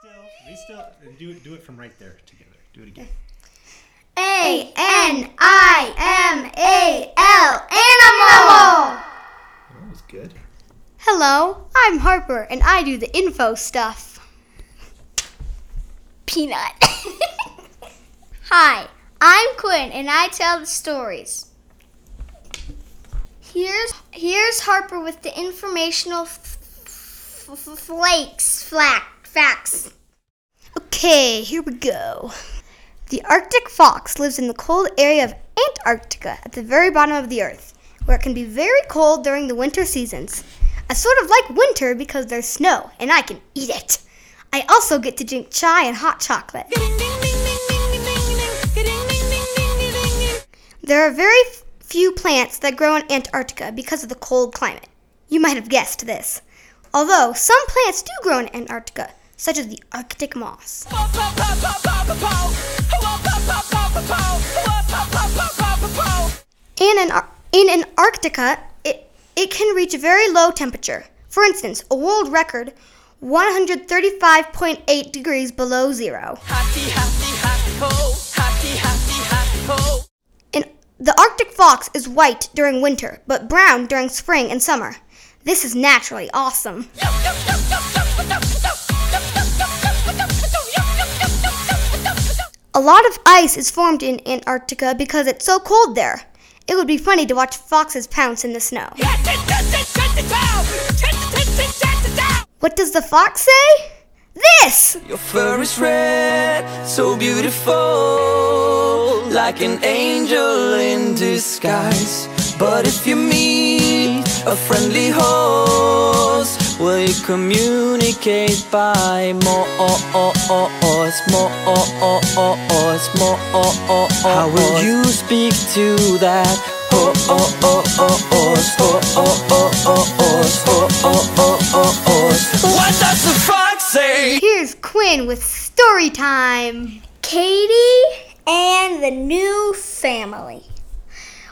still. Be still. And do it. Do it from right there together. Do it again. A N I M A L animal. That was good. Hello, I'm Harper and I do the info stuff. Peanut. Hi, I'm Quinn and I tell the stories. Here's here's Harper with the informational f- f- f- flakes, flack, facts. Okay, here we go. The Arctic fox lives in the cold area of Antarctica at the very bottom of the earth, where it can be very cold during the winter seasons. I sort of like winter because there's snow and I can eat it. I also get to drink chai and hot chocolate. There are very few plants that grow in Antarctica because of the cold climate. You might have guessed this. Although some plants do grow in Antarctica, such as the Arctic moss. In, an, in Antarctica, it, it can reach very low temperature. For instance, a world record 135.8 degrees below zero. The Arctic fox is white during winter, but brown during spring and summer. This is naturally awesome. A lot of ice is formed in Antarctica because it's so cold there. It would be funny to watch foxes pounce in the snow. What does the fox say? This! Your fur is red, so beautiful, like an angel in disguise. But if you meet a friendly horse, will you communicate by more? More? More? How will you speak to that? Horse? What does the fox say? Here's Quinn with story time. Katie and the new family.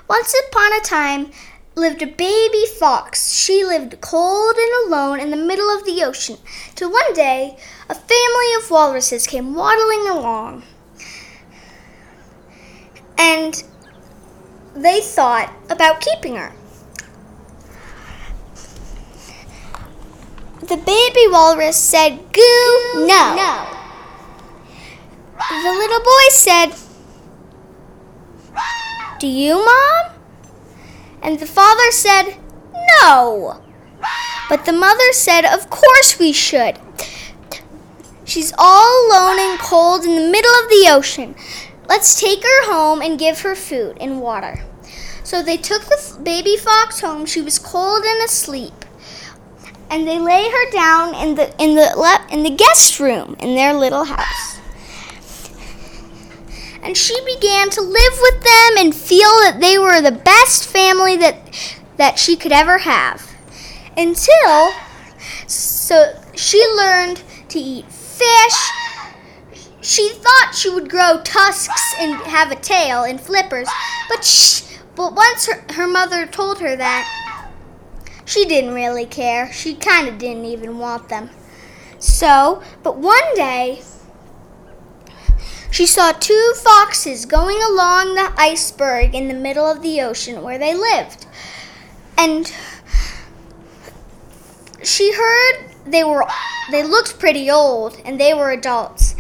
Once upon a time lived a baby fox. She lived cold and alone in the middle of the ocean. Till one day, a family of walruses came waddling along. And they thought about keeping her. The baby walrus said, Goo, no. no. The little boy said, Do you, Mom? And the father said, No. But the mother said, Of course we should. She's all alone and cold in the middle of the ocean. Let's take her home and give her food and water. So they took the baby fox home. She was cold and asleep. And they lay her down in the in the in the guest room in their little house. And she began to live with them and feel that they were the best family that that she could ever have. Until so she learned to eat fish. She thought she would grow tusks and have a tail and flippers, but sh- but once her, her mother told her that, she didn't really care. She kind of didn't even want them. So, but one day, she saw two foxes going along the iceberg in the middle of the ocean where they lived. And she heard they were they looked pretty old and they were adults.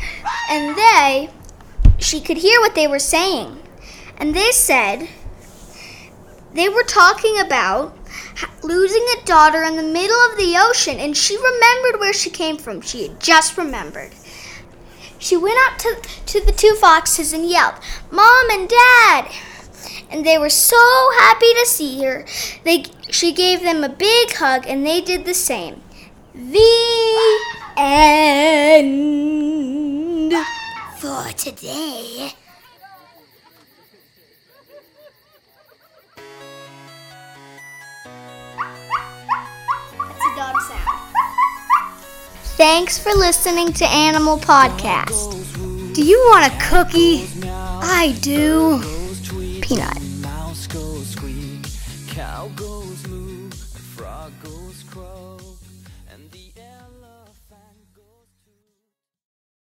And they she could hear what they were saying. And they said they were talking about losing a daughter in the middle of the ocean and she remembered where she came from. She had just remembered. She went up to, to the two foxes and yelled, Mom and Dad! And they were so happy to see her. They, she gave them a big hug and they did the same. The end. For today. Thanks for listening to Animal Podcast. Do you want a cookie? I do. Peanut. cow goes moo, frog goes crow, and the